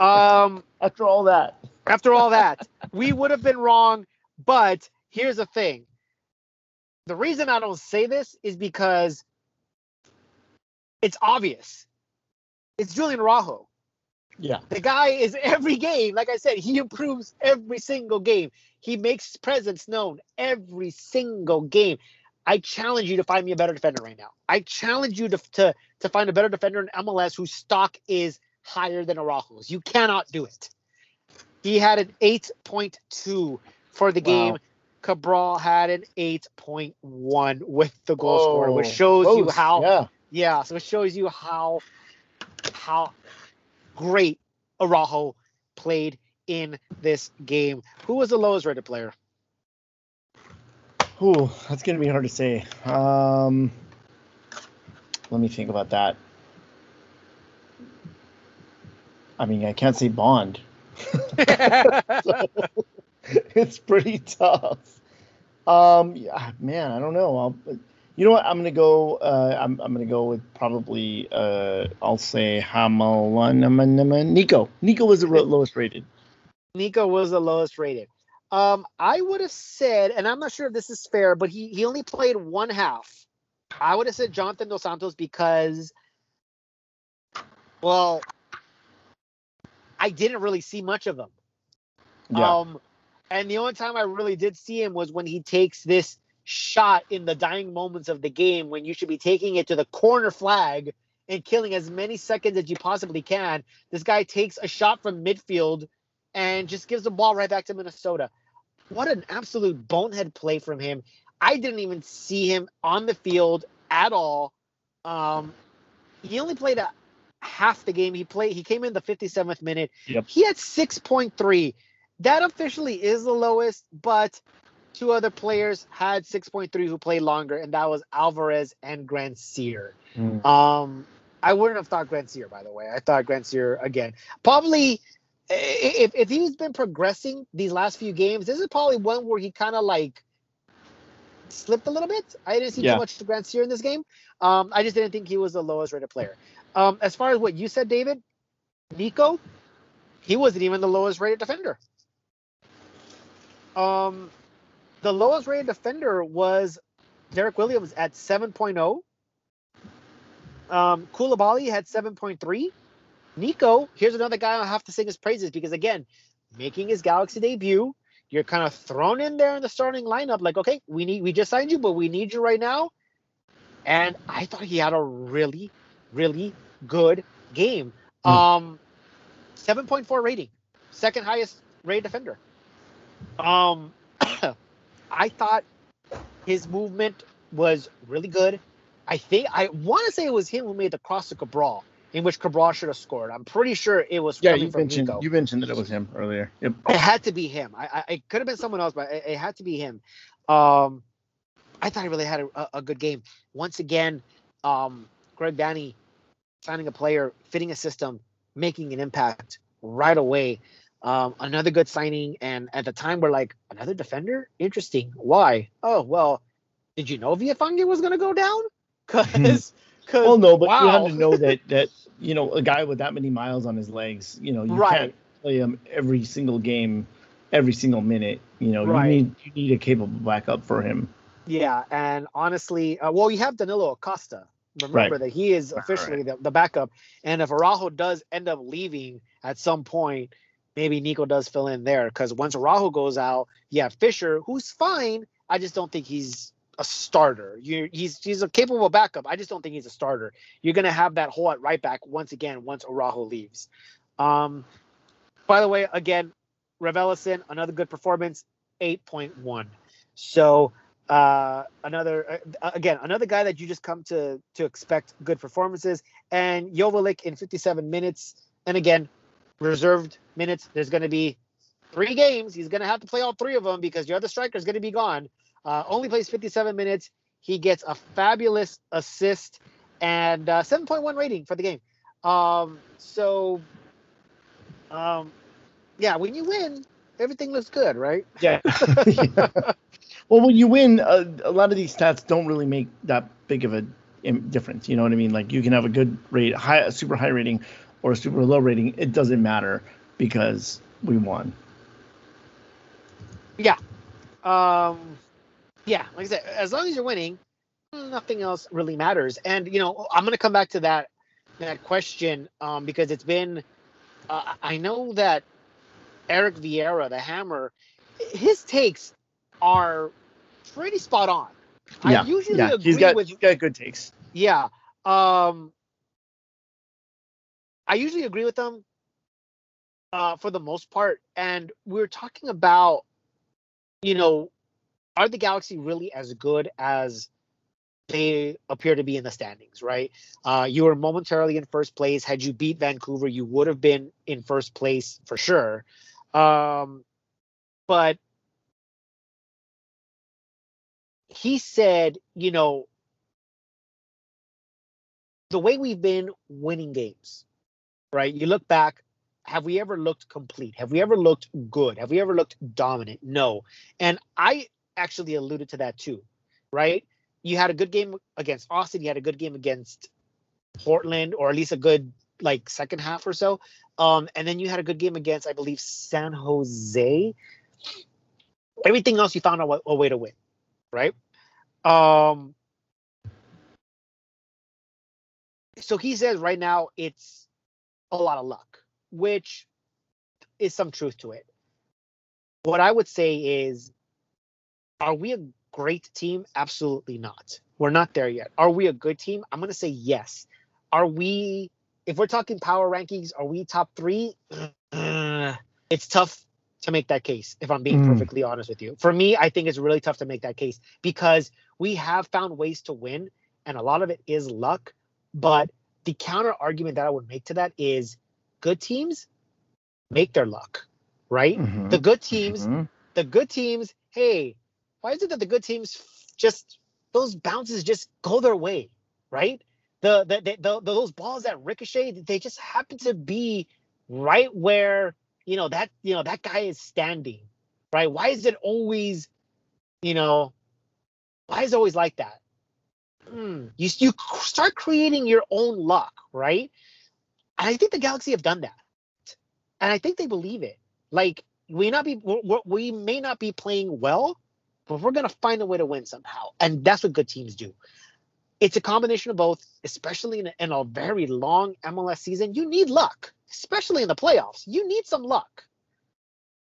Um, After all that. after all that, we would have been wrong. But here's the thing the reason I don't say this is because it's obvious. It's Julian Araujo. Yeah. The guy is every game. Like I said, he improves every single game. He makes presence known every single game. I challenge you to find me a better defender right now. I challenge you to to, to find a better defender in MLS whose stock is higher than Araujo's. You cannot do it. He had an 8.2 for the game. Cabral had an 8.1 with the goal scorer, which shows you how Yeah. yeah, so it shows you how how great Araujo played in this game. Who was the lowest rated player? Ooh, that's gonna be hard to say. Um, let me think about that. I mean, I can't say Bond. So, it's pretty tough. Um, yeah, man, I don't know. I'll, you know what? I'm gonna go. Uh, I'm I'm gonna go with probably. Uh, I'll say Hämäläinen Nico. Nico was the lowest rated. Nico was the lowest rated. Um, I would have said, and I'm not sure if this is fair, but he he only played one half. I would have said Jonathan Dos Santos because, well, I didn't really see much of him. Yeah. Um, and the only time I really did see him was when he takes this shot in the dying moments of the game when you should be taking it to the corner flag and killing as many seconds as you possibly can. This guy takes a shot from midfield and just gives the ball right back to Minnesota. What an absolute bonehead play from him. I didn't even see him on the field at all. Um, he only played a half the game. He played. He came in the 57th minute. Yep. He had 6.3. That officially is the lowest, but two other players had 6.3 who played longer, and that was Alvarez and Grandsir. Mm. Um, I wouldn't have thought Grandsir, by the way. I thought Grandsir again. Probably, if if he's been progressing these last few games, this is probably one where he kind of like slipped a little bit. I didn't see Yeah. too much to Grandsir in this game. Um, I just didn't think he was the lowest rated player. Um, as far as what you said, David, Nico, he wasn't even the lowest rated defender. Um, the lowest rated defender was Derek Williams at 7.0. Um, Coulibaly had 7.3. Nico, here's another guy I'll have to sing his praises because again, making his Galaxy debut, you're kind of thrown in there in the starting lineup. Like, okay, we need we just signed you, but we need you right now. And I thought he had a really, really good game. Hmm. Um, 7.4 rating, second highest rated defender. Um, I thought his movement was really good. I think I want to say it was him who made the cross to Cabral, in which Cabral should have scored. I'm pretty sure it was Yeah, you mentioned Nico. you mentioned that it was him earlier. Yep. It had to be him. I, I it could have been someone else, but it, it had to be him. Um, I thought he really had a, a good game. Once again, um, Greg Vanney signing a player, fitting a system, making an impact right away. Um, another good signing, and at the time we're like, another defender? Interesting. Why? Oh well, did you know Villafaña was gonna go down? Because, well, no, but wow. you have to know that that you know a guy with that many miles on his legs, you know, you Right. can't play him every single game, every single minute. You know, Right. you need you need a capable backup for him. Yeah, and honestly, uh, well, you have Danilo Acosta. Remember Right. that he is Right, officially the, the backup, and if Araujo does end up leaving at some point, maybe Nico does fill in there because once Araujo goes out, you have Fisher, who's fine. I just don't think he's a starter. You, he's he's a capable backup. I just don't think he's a starter. You're gonna have that hole at right back once again once Araujo leaves. Um, by the way, again, Raveloson, another good performance, eight point one. So uh, another uh, again another guy that you just come to to expect good performances. And Joveljić in 57 minutes, and again reserved minutes. There's going to be three games. He's going to have to play all three of them because your other striker is going to be gone. Uh, only plays 57 minutes. He gets a fabulous assist and uh, 7.1 rating for the game. Um, so, um, yeah, when you win, everything looks good, right? Yeah. Well, when you win, uh, a lot of these stats don't really make that big of a difference. You know what I mean? Like you can have a good rate, high, a super high rating, or a super low rating. It doesn't matter because we won. Yeah. Um, yeah, like I said, as long as you're winning, nothing else really matters. And you know, I'm gonna come back to that that question um, because it's been. Uh, I know that Eric Vieira, the Hammer, his takes are pretty spot on. Yeah, I usually yeah, agree he's got with he's got good takes. yeah. Um I usually agree with them uh for the most part. And we're talking about, you know, are the Galaxy really as good as they appear to be in the standings, right? Uh you were momentarily in first place. Had you beat Vancouver, you would have been in first place for sure. Um but he said, you know, the way we've been winning games, right? You look back, have we ever looked complete? Have we ever looked good? Have we ever looked dominant? No. And I actually alluded to that too, right? You had a good game against Austin, you had a good game against Portland, or at least a good like second half or so. Um, and then you had a good game against, I believe, San Jose. Everything else you found a, a way to win, right? Um, so he says right now it's a lot of luck, which is some truth to it. What I would say is, are we a great team? Absolutely not. We're not there yet. Are we a good team? I'm going to say yes. Are we, if we're talking power rankings, are we top three? it's tough to make that case, if I'm being Mm. perfectly honest with you. For me, I think it's really tough to make that case because we have found ways to win, and a lot of it is luck. But the counter argument that I would make to that is good teams make their luck, right? Mhm. The good teams, Mhm. the good teams, hey, why is it that the good teams just those bounces just go their way, right? The the, the, the those balls that ricochet, they just happen to be right where you know that you know that guy is standing, right? Why is it always, you know, why is it always like that? Hmm, You you start creating your own luck, right? And I think the Galaxy have done that, and I think they believe it. Like we not be we may not be playing well, but we're gonna find a way to win somehow, and that's what good teams do. It's a combination of both, especially in a, in a very long MLS season. You need luck, especially in the playoffs. You need some luck.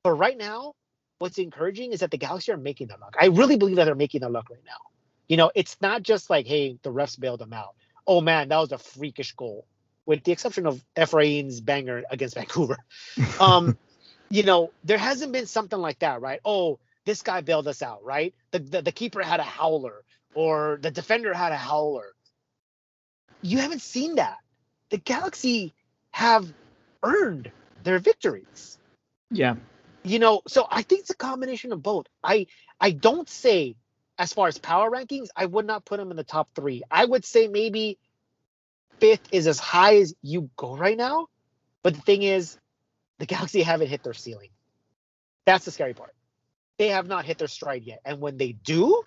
But right now, what's encouraging is that the Galaxy are making their luck. I really believe that they're making their luck right now. You know, it's not just like, hey, the refs bailed them out. Oh man, that was a freakish goal, with the exception of Ephraim's banger against Vancouver. Um, you know, there hasn't been something like that, right? Oh, this guy bailed us out, right? The, the the keeper had a howler, or the defender had a howler. You haven't seen that. The Galaxy have earned their victories Yeah. you know so i think it's a combination of both i I don't say as far as power rankings, I would not put them in the top three. I would say maybe fifth is as high as you go right now. But the thing is, the Galaxy haven't hit their ceiling. That's the scary part. They have not hit their stride yet. And when they do,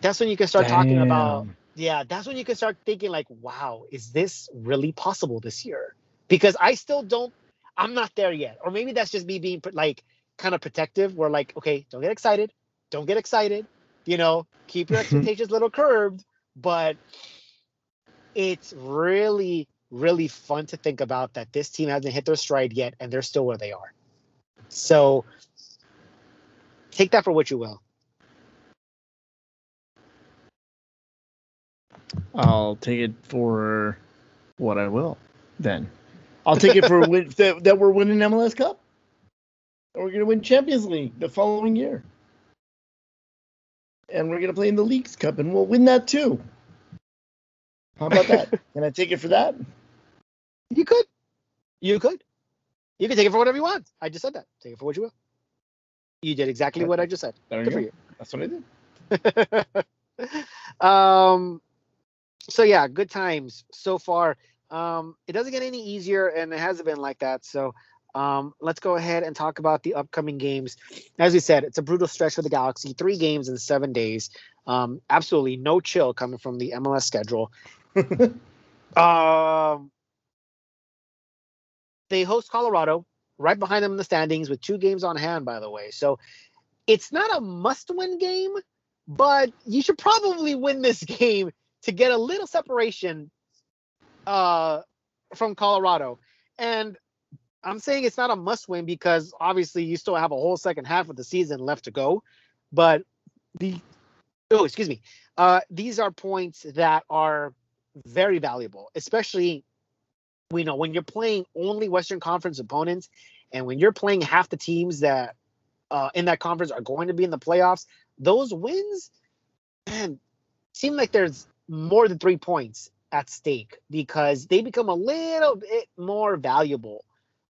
that's when you can start talking about Damn. Yeah, that's when you can start thinking like, wow, is this really possible this year? Because I still don't, I'm not there yet. Or maybe that's just me being like kind of protective. Where like, okay, don't get excited, don't get excited. You know, keep your expectations a little curbed. But it's really, really fun to think about that this team hasn't hit their stride yet, and they're still where they are. So take that for what you will. I'll take it for what I will. Then I'll take it for win, that, that we're winning MLS Cup. And we're gonna win Champions League the following year, and we're gonna play in the Leagues Cup, and we'll win that too. How about that? Can I take it for that? You could. You could. You can take it for whatever you want. I just said that. Take it for what you will. You did exactly what I just said. There Good for you you. That's what I did. um so yeah good times so far. Um it doesn't get any easier and it hasn't been like that. So um let's go ahead and talk about the upcoming games. As we said it's a brutal stretch for the galaxy three games in seven days. Um absolutely no chill coming from the mls schedule. Um they host colorado right behind them in the standings with two games on hand by the way. So it's not a must win game but you should probably win this game to get a little separation uh, from Colorado. And I'm saying it's not a must win because obviously you still have a whole second half of the season left to go. But the oh, excuse me, uh, these are points that are very valuable, especially we know when you're playing only Western Conference opponents, and when you're playing half the teams that uh, in that conference are going to be in the playoffs. Those wins, man, seem like there's more than three points at stake because they become a little bit more valuable.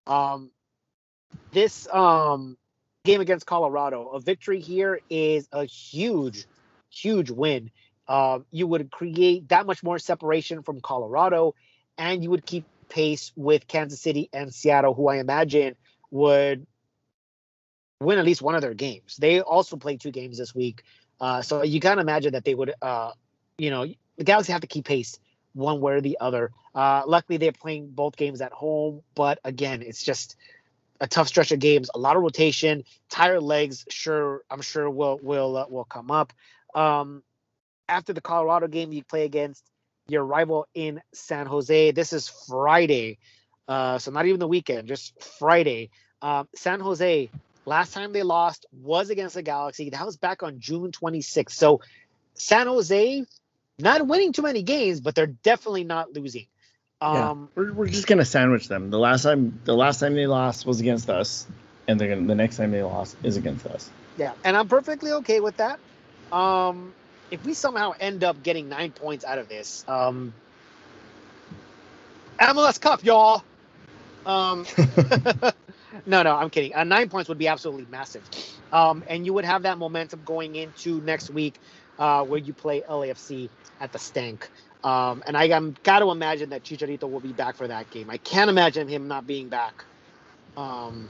Um, this um, game against Colorado, a victory here is a huge, huge win. Uh, you would create that much more separation from Colorado, and you would keep pace with Kansas City and Seattle, who I imagine would win at least one of their games. They also played two games this week, uh, so you can imagine that they would, uh, you know, the Galaxy have to keep pace one way or the other. Uh, luckily, they're playing both games at home, but again, it's just a tough stretch of games. A lot of rotation, tired legs. Sure, I'm sure will will uh, will come up. Um, after the Colorado game, you play against your rival in San Jose. This is Friday, uh, so not even the weekend, just Friday. Um, San Jose Last time they lost was against the Galaxy. That was back on June 26th. So San Jose not winning too many games, but they're definitely not losing. Yeah. Um, We're, we're just gonna sandwich them. The last time the last time they lost was against us, and they're gonna the next time they lost is against us. yeah, and I'm perfectly okay with that. Um, if we somehow end up getting nine points out of this, um, MLS Cup, y'all. Um, no, no, I'm kidding. Uh, nine points would be absolutely massive. Um, and you would have that momentum going into next week uh, where you play LAFC at the Stank. Um, and I am got to imagine that Chicharito will be back for that game. I can't imagine him not being back. Um,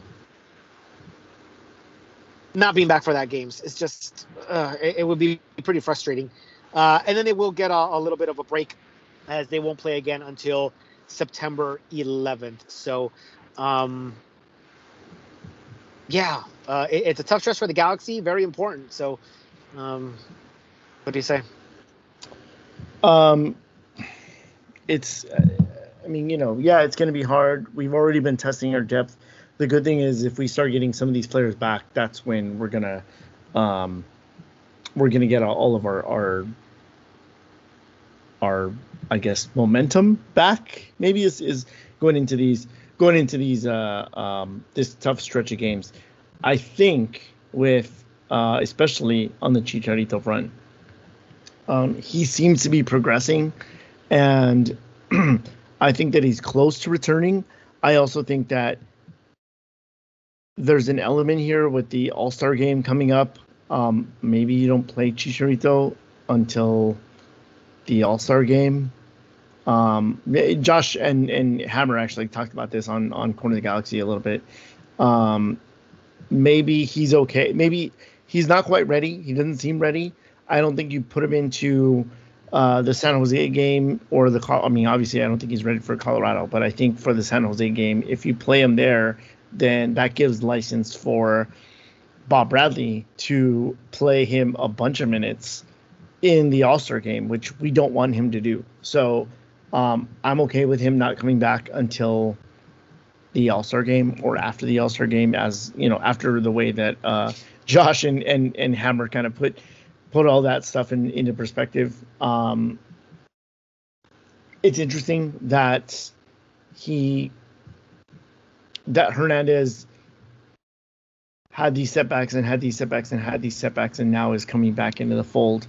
not being back for that game. It's just, uh, it, it would be pretty frustrating. Uh, and then they will get a, a little bit of a break as they won't play again until September 11th. So, um, yeah, uh, it, it's a tough stretch for the Galaxy. Very important. So, um, what do you say? Um, it's, uh, I mean, you know, yeah, it's going to be hard. We've already been testing our depth. The good thing is, if we start getting some of these players back, that's when we're gonna, um, we're gonna get all- of our our, our, I guess, momentum back. Maybe is is going into these going into these uh um this tough stretch of games. I think with uh especially on the Chicharito front, um, he seems to be progressing, and I think that he's close to returning. I also think that there's an element here with the All Star game coming up. Um, maybe you don't play Chicharito until the All Star game. Um, Josh and, and Hammer actually talked about this on, on Corner of the Galaxy a little bit. Um, maybe he's okay. Maybe he's not quite ready. He doesn't seem ready. I don't think you put him into uh, the San Jose game or the. I mean, obviously, I don't think he's ready for Colorado, but I think for the San Jose game, if you play him there, then that gives license for Bob Bradley to play him a bunch of minutes in the All Star game, which we don't want him to do. So um, I'm okay with him not coming back until the All Star game or after the All Star game, as you know, after the way that uh, Josh and, and and Hammer kind of put put all that stuff in, into perspective. Um, it's interesting that he that Hernandez had these setbacks and had these setbacks and had these setbacks and now is coming back into the fold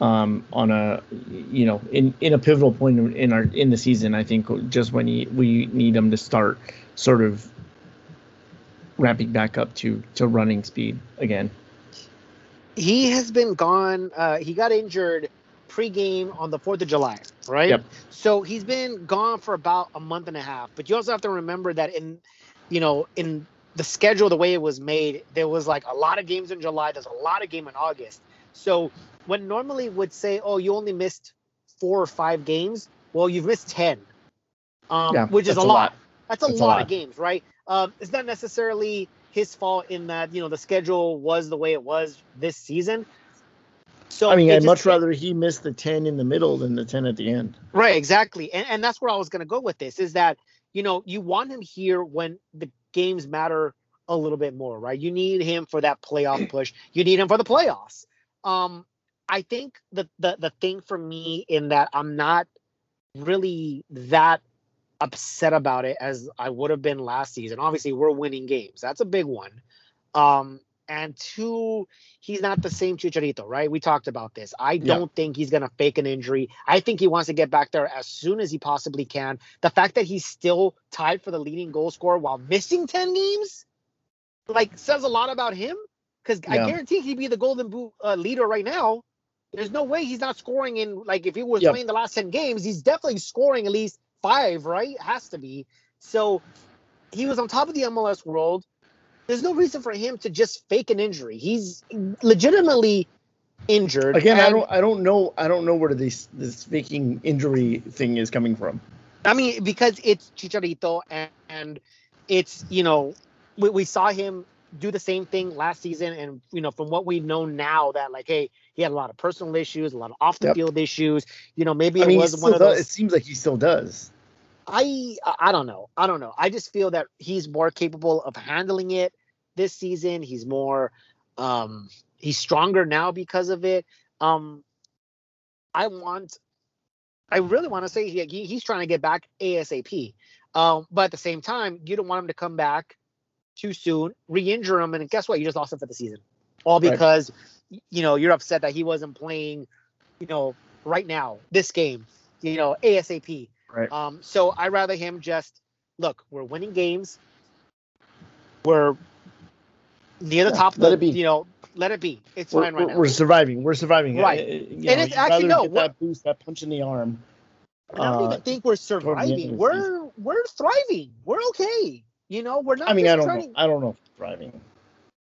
um, on a you know in, in a pivotal point in our in the season. I think just when he, we need him to start sort of ramping back up to to running speed again. He has been gone. Uh, he got injured pregame on the Fourth of July, right? Yep. So he's been gone for about a month and a half. But you also have to remember that in you know in the schedule the way it was made, there was like a lot of games in July. There's a lot of game in August. So when normally would say, "Oh, you only missed four or five games," well, you've missed ten, um, yeah, which is a lot. lot. That's, a, that's lot a lot of games, right? Um, it's not necessarily his fault in that you know the schedule was the way it was this season. So I mean, I'd just, much rather he missed the ten in the middle than the ten at the end. Right, exactly, and and that's where I was going to go with this. Is that you know you want him here when the games matter a little bit more, right? You need him for that playoff push. You need him for the playoffs. Um, I think the, the the thing for me in that I'm not really that upset about it as I would have been last season. Obviously, we're winning games. That's a big one. Um, and two, he's not the same Chicharito, right? We talked about this. I don't think he's going to fake an injury. I think he wants to get back there as soon as he possibly can. The fact that he's still tied for the leading goal scorer while missing 10 games, like, says a lot about him. Because yeah. I guarantee he'd be the Golden Boot uh, leader right now. There's no way he's not scoring in like if he was yep. playing the last 10 games, he's definitely scoring at least five, right? Has to be. So he was on top of the MLS world. There's no reason for him to just fake an injury. He's legitimately injured. Again, I don't I don't know I don't know where this this faking injury thing is coming from. I mean, because it's Chicharito and, and it's, you know, we, we saw him do the same thing last season and you know from what we know now that like hey he had a lot of personal issues, a lot of off the yep. field issues. You know, maybe I it mean, was one of those. Does, it seems like he still does. I I don't know. I don't know. I just feel that he's more capable of handling it this season. He's more um he's stronger now because of it. Um I want I really want to say he, he's trying to get back ASAP. Um, but at the same time, you don't want him to come back too soon, re-injure him, and guess what? You just lost him for the season. All because right you know, you're upset that he wasn't playing, you know, right now, this game, you know, ASAP. Right. Um, so I rather him just look, we're winning games. We're near the yeah, top of the, it be. you know, let it be. It's we're, fine right we're, now. We're surviving. We're surviving. Right. Uh, and know, it's actually no. That boost, that punch in the arm. I don't uh, even think we're surviving. We're we're thriving. We're okay. You know, we're not. I mean, I don't know. I don't know if thriving.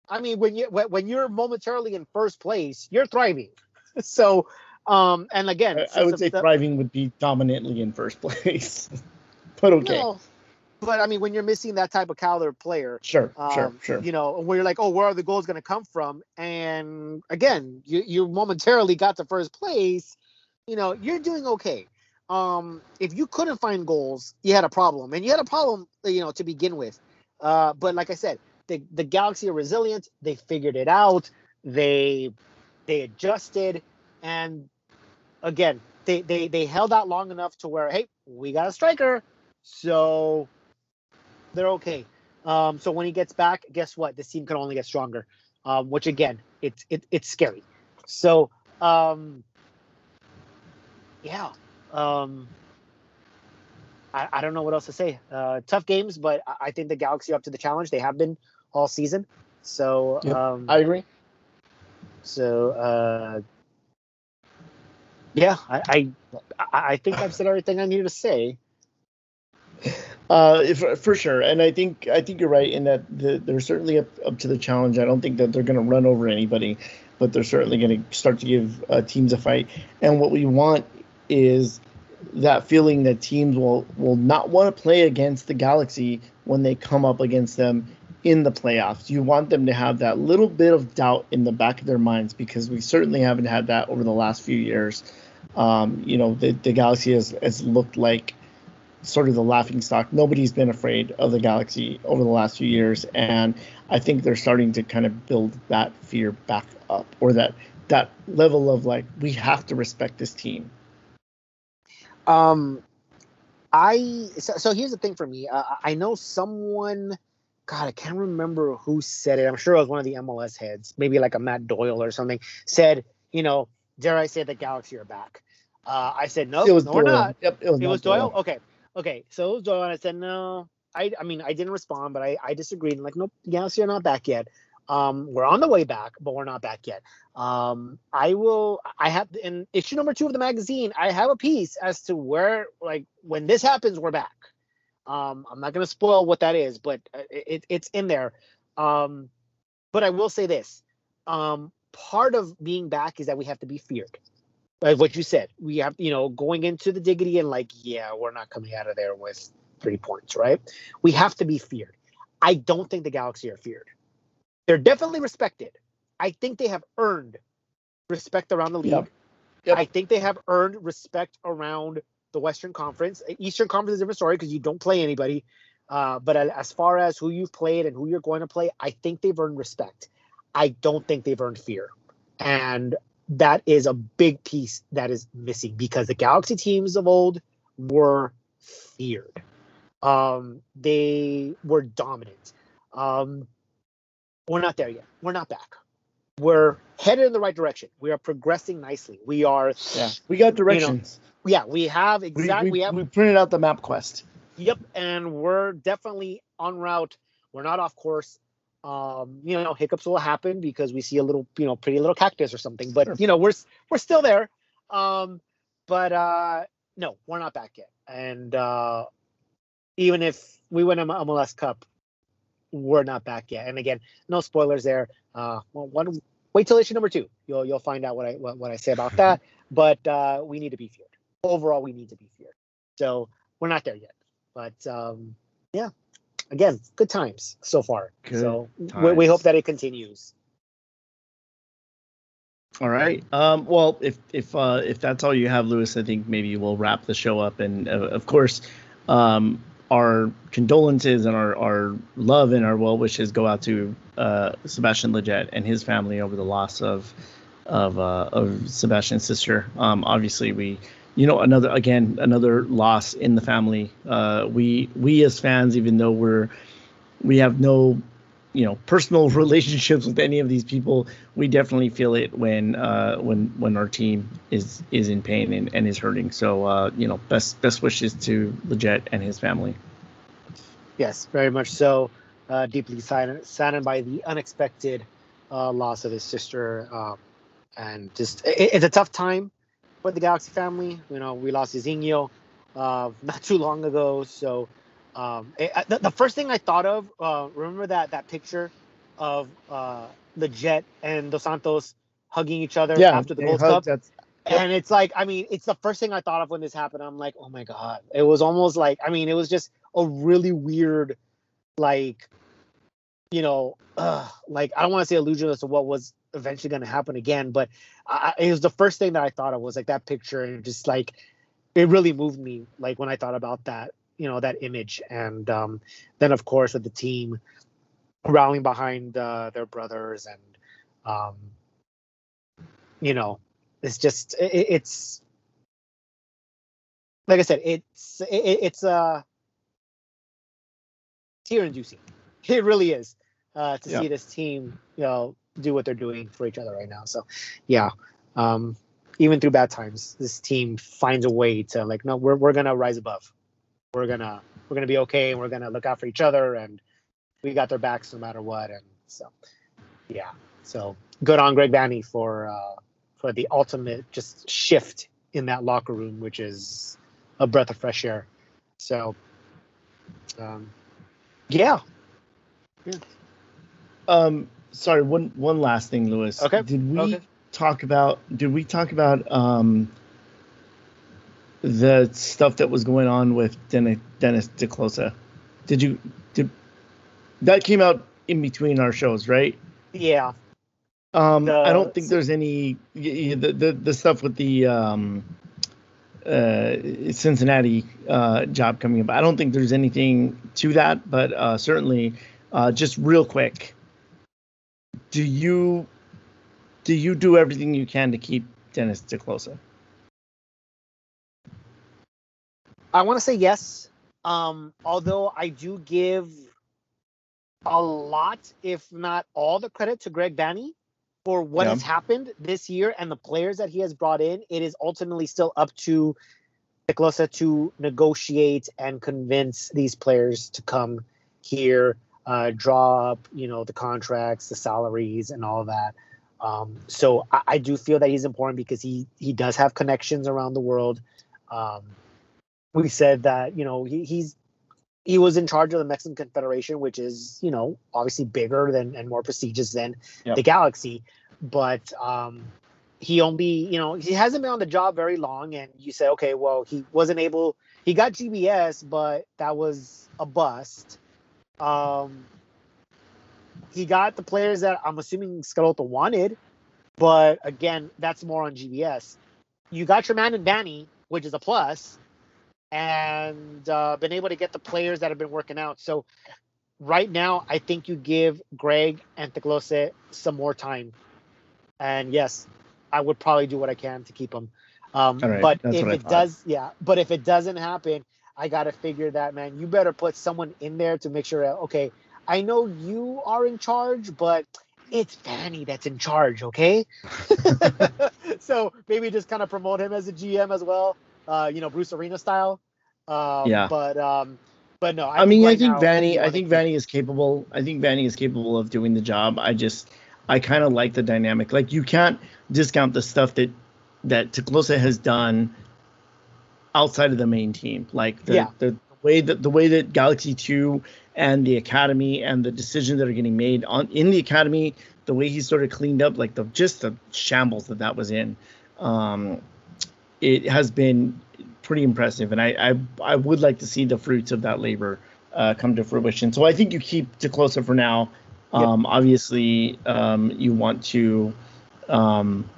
I mean, when you when you're momentarily in first place, you're thriving. so, um, and again, I, I would say the, thriving would be dominantly in first place, but okay. No, but I mean, when you're missing that type of caliber player, sure, um, sure, sure. You know, where you're like, oh, where are the goals going to come from? And again, you you momentarily got to first place. You know, you're doing okay. Um, if you couldn't find goals, you had a problem, and you had a problem, you know, to begin with. Uh, but like I said, the, the Galaxy are resilient. They figured it out. They they adjusted, and again, they they they held out long enough to where hey, we got a striker, so they're okay. Um, so when he gets back, guess what? This team can only get stronger. Um, which again, it's it, it's scary. So um, yeah, um, I, I don't know what else to say. Uh, tough games, but I, I think the Galaxy are up to the challenge. They have been all season. So Yep, um, I agree. so uh, yeah, I, I I think I've said everything I needed to say. Uh, if, for sure, and I think I think you're right in that the, they're certainly up, up to the challenge. I don't think that they're going to run over anybody, but they're certainly going to start to give uh, teams a fight. And what we want is that feeling that teams will will not want to play against the Galaxy when they come up against them in the playoffs. You want them to have that little bit of doubt in the back of their minds because we certainly haven't had that over the last few years. Um, you know, the, the Galaxy has, has looked like sort of the laughing stock. Nobody's been afraid of the Galaxy over the last few years, and I think they're starting to kind of build that fear back up, or that that level of like we have to respect this team. Um, I so, so here's the thing for me. Uh, I know someone. God, I can't remember who said it. I'm sure it was one of the MLS heads, maybe like a Matt Doyle or something. Said, you know, dare I say the Galaxy are back? Uh, I said no, it was no, Doyle. we're not. Yep, it was, It was Doyle. Okay, okay. So it was Doyle, and I said no. I, I mean, I didn't respond, but I, I disagreed. And like, nope, Galaxy are not back yet. Um, we're on the way back, but we're not back yet. Um, I will. I have in issue number two of the magazine. I have a piece as to where, like, when this happens, we're back. Um, I'm not going to spoil what that is, but uh, it, it's in there. Um, but I will say this: um, part of being back is that we have to be feared. Like what you said, we have, you know, going into the diggity and like, yeah, we're not coming out of there with three points, right? We have to be feared. I don't think the Galaxy are feared. They're definitely respected. I think they have earned respect around the league. Yep. Yep. I think they have earned respect around the Western Conference. Eastern Conference is a different story because you don't play anybody. Uh, but as far as who you've played and who you're going to play, I think they've earned respect. I don't think they've earned fear. And that is a big piece that is missing because the Galaxy teams of old were feared. Um, they were dominant. Um, we're not there yet. We're not back. We're headed in the right direction. We are progressing nicely. We are, Yeah, we got directions. Yeah, we have exactly. we, We, have, we printed out the map quest. yep, and we're definitely on route. We're not off course. Um, you know, hiccups will happen because we see a little, you know, pretty little cactus or something. But Sure. you know, we're we're still there. Um, but uh, no, we're not back yet. And uh, even if we win a MLS Cup, we're not back yet. And again, no spoilers there. Uh, well, one wait till issue number two. You'll you'll find out what I what, what I say about that. But uh, we need to be feared. Overall, we need to be feared. So we're not there yet. But um, yeah, again, good times so far. Good so we, we hope that it continues. All right. Um, well, if if uh, if that's all you have, Lewis, I think maybe we'll wrap the show up. And uh, of course, um, our condolences and our, our love and our well wishes go out to uh, Sebastian Lletget and his family over the loss of of uh, of Sebastian's sister. Um, obviously, we you know another again another loss in the family. Uh, we we as fans, even though we're we have no you know personal relationships with any of these people we definitely feel it when uh when when our team is is in pain and, and is hurting so uh you know best best wishes to Lletget and his family Yes, very much so. Uh, deeply saddened, saddened by the unexpected uh, loss of his sister, um, and just it, it's a tough time for the Galaxy family. You know, we lost Izinho uh, not too long ago, so um, it, the, the first thing I thought of, uh, remember that that picture of uh, the Jet and Dos Santos hugging each other after the Gold Cup. Yep. And it's like, I mean, it's the first thing I thought of when this happened. I'm like, oh my god, it was almost like, I mean, it was just a really weird, like, you know, uh, like I don't want to say allusion as to what was eventually going to happen again, but I, it was the first thing that I thought of was like that picture, and just like it really moved me, like when I thought about that, you know, that image, and um, then of course with the team rallying behind uh, their brothers, and um, you know, it's just it, it's like I said, it's it, it's uh tear inducing. It really is uh, to Yeah. see this team, you know, do what they're doing for each other right now. So, yeah, um, even through bad times, this team finds a way to like, no, we're we're gonna rise above. We're gonna we're gonna be okay, and we're gonna look out for each other, and we got their backs no matter what, and so yeah. So good on Greg Vanney for uh, for the ultimate just shift in that locker room, which is a breath of fresh air. So um, yeah. yeah. Um, sorry, one one last thing, Lewis. Okay. Did we Okay. talk about? Did we talk about um the stuff that was going on with Dennis Dennis te Kloese? Did you did that came out in between our shows, right? Yeah. Um, I don't think there's any the the, the stuff with the um, uh, Cincinnati uh, job coming up. I don't think there's anything to that, but uh, certainly, uh, just real quick, do you do you do everything you can to keep Dennis te Kloese? I want to say yes. Um, although I do give a lot, if not all, the credit to Greg Vanney for what Yeah. has happened this year and the players that he has brought in. It is ultimately still up to Nicolosa to negotiate and convince these players to come here, uh, draw up, you know, the contracts, the salaries, and all that. Um, so I, I do feel that he's important because he he does have connections around the world. Um, we said that you know he, he's he was in charge of the Mexican Confederation, which is you know obviously bigger than and more prestigious than Yep. the Galaxy, but um, he only you know he hasn't been on the job very long, and you say okay, well he wasn't able. He got GBS, but that was a bust. Um, he got the players that I'm assuming Schelotto wanted, but again, that's more on GBS. You got your man in Vanney, which is a plus, and uh, been able to get the players that have been working out. So right now, I think you give Greg and te Kloese some more time. And yes, I would probably do what I can to keep him. Um, right, but if it thought. does, yeah. But if it doesn't happen, I gotta figure that man. You better put someone in there to make sure that okay. I know you are in charge, but it's Vanney that's in charge, okay? so maybe just kind of promote him as a GM as well, uh, you know, Bruce Arena style. Um, Yeah. But um, but no, I, I, mean, right I think now, Vanney. I think Vanney is capable. I think Vanney is capable of doing the job. I just, I kind of like the dynamic. Like you can't discount the stuff that that te Kloese has done outside of the main team. Like the, Yeah. the way that the way that Galaxy Two and the academy and the decisions that are getting made on in the academy, the way he sort of cleaned up, like the just the shambles that that was in. Um, it has been pretty impressive, and I I, I would like to see the fruits of that labor uh, come to fruition. So I think you keep te Kloese for now. Yep. Um, Obviously, um, you want to, um,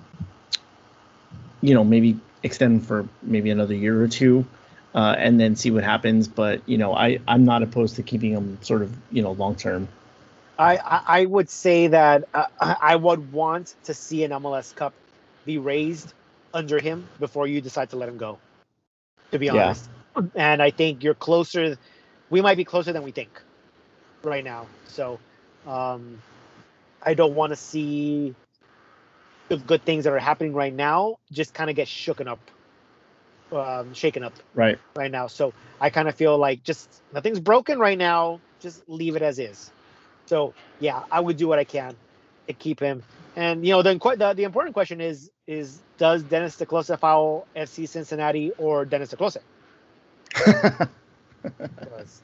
you know, maybe extend for maybe another year or two, uh, and then see what happens. But you know, I I'm not opposed to keeping him sort of you know long term. I, I would say that uh, I would want to see an MLS Cup be raised under him before you decide to let him go. To be Yeah. honest, and I think you're closer. We might be closer than we think right now. So um, I don't want to see the good things that are happening right now just kind of get shooken up, um, shaken up Right. right now. So I kind of feel like just nothing's broken right now. Just leave it as is. So yeah, I would do what I can to keep him. And you know, the the, the important question is is does Dennis te Kloese foul FC Cincinnati or Dennis te Kloese?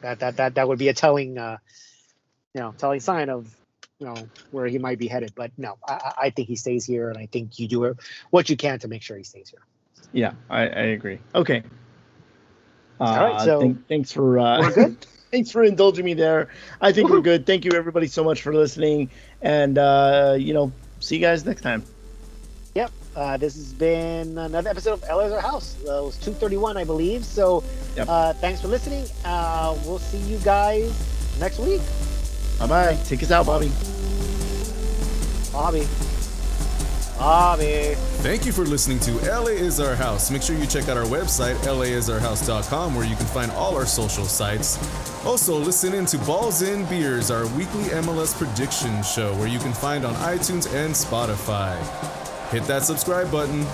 That that that that would be a telling uh, you know telling sign of you know where he might be headed. But no, I, I- think he stays here, and I think you do what you can to make sure he stays here. yeah, I, I agree. Okay. Uh, All right, so- thank- thanks for uh, We're good? thanks for indulging me there. I think we're good. Thank you everybody so much for listening, and uh, you know, see you guys next time. Yep. Uh, this has been another episode of LA is Our House. Uh, it was 231, I believe. So Yep. uh, thanks for listening. Uh, we'll see you guys next week. Bye bye. Take us out, Bobby. Bobby. Bobby. Thank you for listening to LA is Our House. Make sure you check out our website, laisourhouse.com, where you can find all our social sites. Also, listen in to Balls In Beers, our weekly MLS prediction show, where you can find on iTunes and Spotify. Hit that subscribe button.